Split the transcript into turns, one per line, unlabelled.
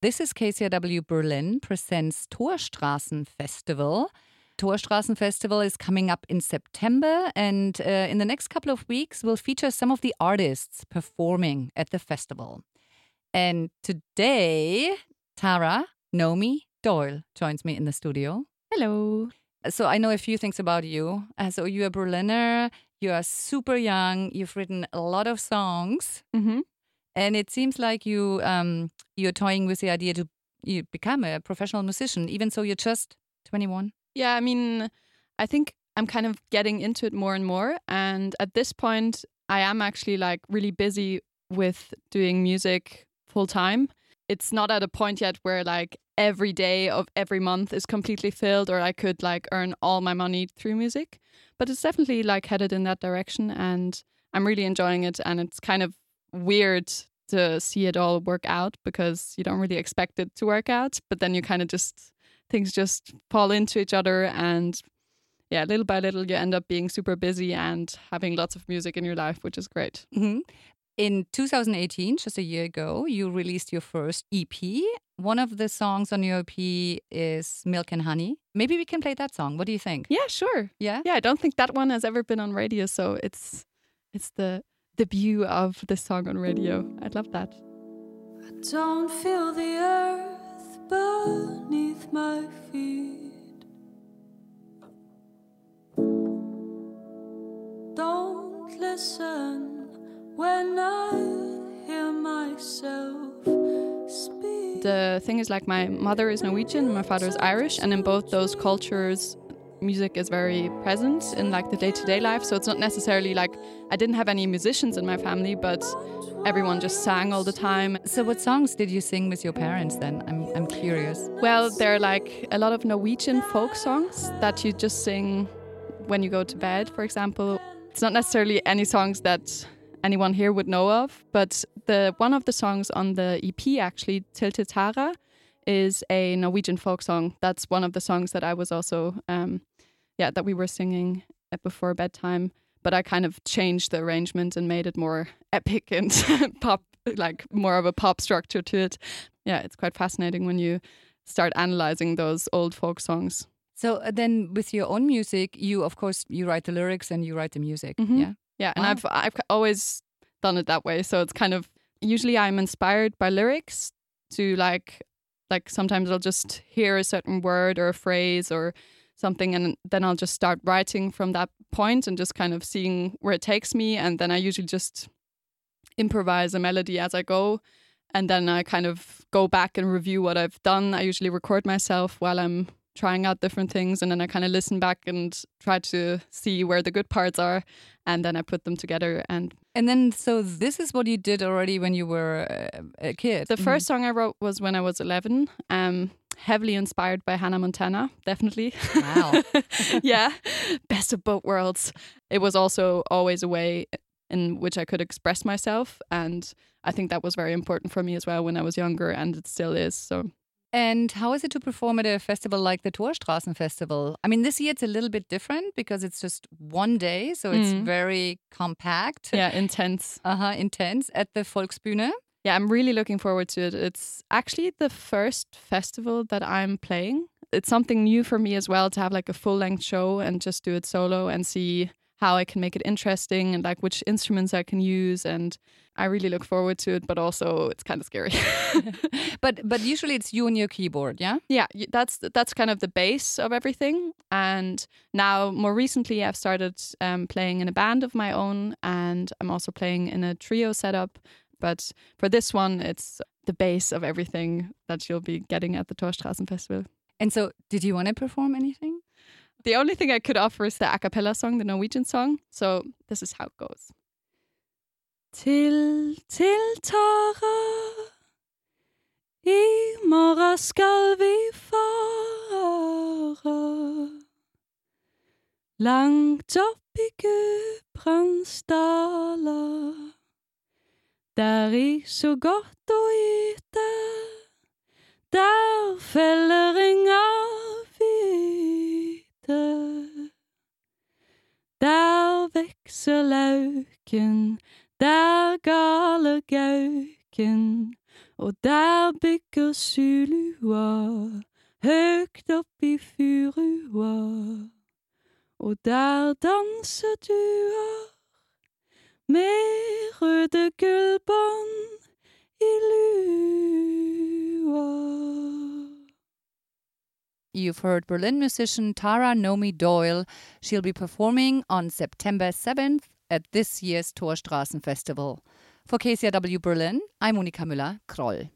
This is KCRW Berlin presents Torstraßen Festival. Torstraßen Festival is coming up in September, and uh, in the next couple of weeks, we'll feature some of the artists performing at the festival. And today, Tara Nomi Doyle joins me in the studio.
Hello.
So I know a few things about you. Uh, so you're a Berliner, you are super young, you've written a lot of songs.
Mm-hmm.
And it seems like you um, you're toying with the idea to you become a professional musician, even so you're just 21.
Yeah, I mean, I think I'm kind of getting into it more and more. And at this point, I am actually like really busy with doing music full time. It's not at a point yet where like every day of every month is completely filled or I could like earn all my money through music. But it's definitely like headed in that direction and I'm really enjoying it and it's kind of weird to see it all work out because you don't really expect it to work out, but then you kind of just things just fall into each other and yeah, little by little you end up being super busy and having lots of music in your life, which is great.
Mm-hmm. In 2018, just a year ago, you released your first EP. One of the songs on your EP is Milk and Honey. Maybe we can play that song. What do you think?
Yeah, sure.
Yeah.
Yeah, I don't think that one has ever been on radio, so it's it's the debut of this song on radio. I'd love that.
I don't feel the earth beneath my feet. Don't listen when I hear myself speak.
The thing is, like, my mother is Norwegian, my father is Irish, and in both those cultures, music is very present in like the day-to-day life so it's not necessarily like i didn't have any musicians in my family but everyone just sang all the time
So, what songs did you sing with your parents then? I'm, I'm curious.
well there are like a lot of norwegian folk songs that you just sing when you go to bed for example it's not necessarily any songs that anyone here would know of but the one of the songs on the ep actually tilted tara is a Norwegian folk song. That's one of the songs that I was also, um, yeah, that we were singing before bedtime. But I kind of changed the arrangement and made it more epic and pop, like more of a pop structure to it. Yeah, it's quite fascinating when you start analyzing those old folk songs.
So uh, then, with your own music, you of course you write the lyrics and you write the music.
Mhm.
Yeah.
Yeah, and I've I've always done it that way. So it's kind of usually I'm inspired by lyrics to like like sometimes I'll just hear a certain word or a phrase or something and then I'll just start writing from that point and just kind of seeing where it takes me. And then I usually just improvise a melody as I go. And then I kind of go back and review what I've done. I usually record myself while I'm trying out different things. And then I kind of listen back and try to see where the good parts are. And then I put them together. And
And then, so this is what you did already when you were uh, a kid.
the first song I wrote was when I was 11 um heavily inspired by Hannah Montana definitely
Wow.
yeah best of both worlds it was also always a way in which I could express myself and I think that was very important for me as well when I was younger and it still is so
And how is it to perform at a festival like the Torstraßen Festival? I mean, this year it's a little bit different because it's just one day, so it's
Mm.
very compact,
yeah intense
uh-huh, intense at the Volksbühne.
Yeah, I'm really looking forward to it. It's actually the first festival that I'm playing. It's something new for me as well to have like a full length show and just do it solo and see how I can make it interesting and like which instruments I can use. And I really look forward to it, but also it's kind of scary.
But but usually it's you and your keyboard, yeah?
yeah, that's that's kind of the base of everything. And now, more recently, I've started um, playing in a band of my own, and I'm also playing in a trio setup. But for this one, it's the base of everything that you'll be getting at the Torstraßen Festival.
And so, did you want to perform anything?
The only thing I could offer is the a cappella song, the Norwegian song. So this is how it goes.
Til, til Tara I morgen skal vi fare Langt opp i Gudbrandsdala Der i så godt å yte, Der feller inga hvite Der vekser lauken der gale gauken, og der bygger Sulua, høgt opp i furua. Og der danser duer med røde gullbånd i lua.
You've heard Berlin musician Tara Nomi Doyle. She'll be performing on September 7th at this year's Torstraßen Festival. For KCRW Berlin, I'm Monika Müller-Kroll.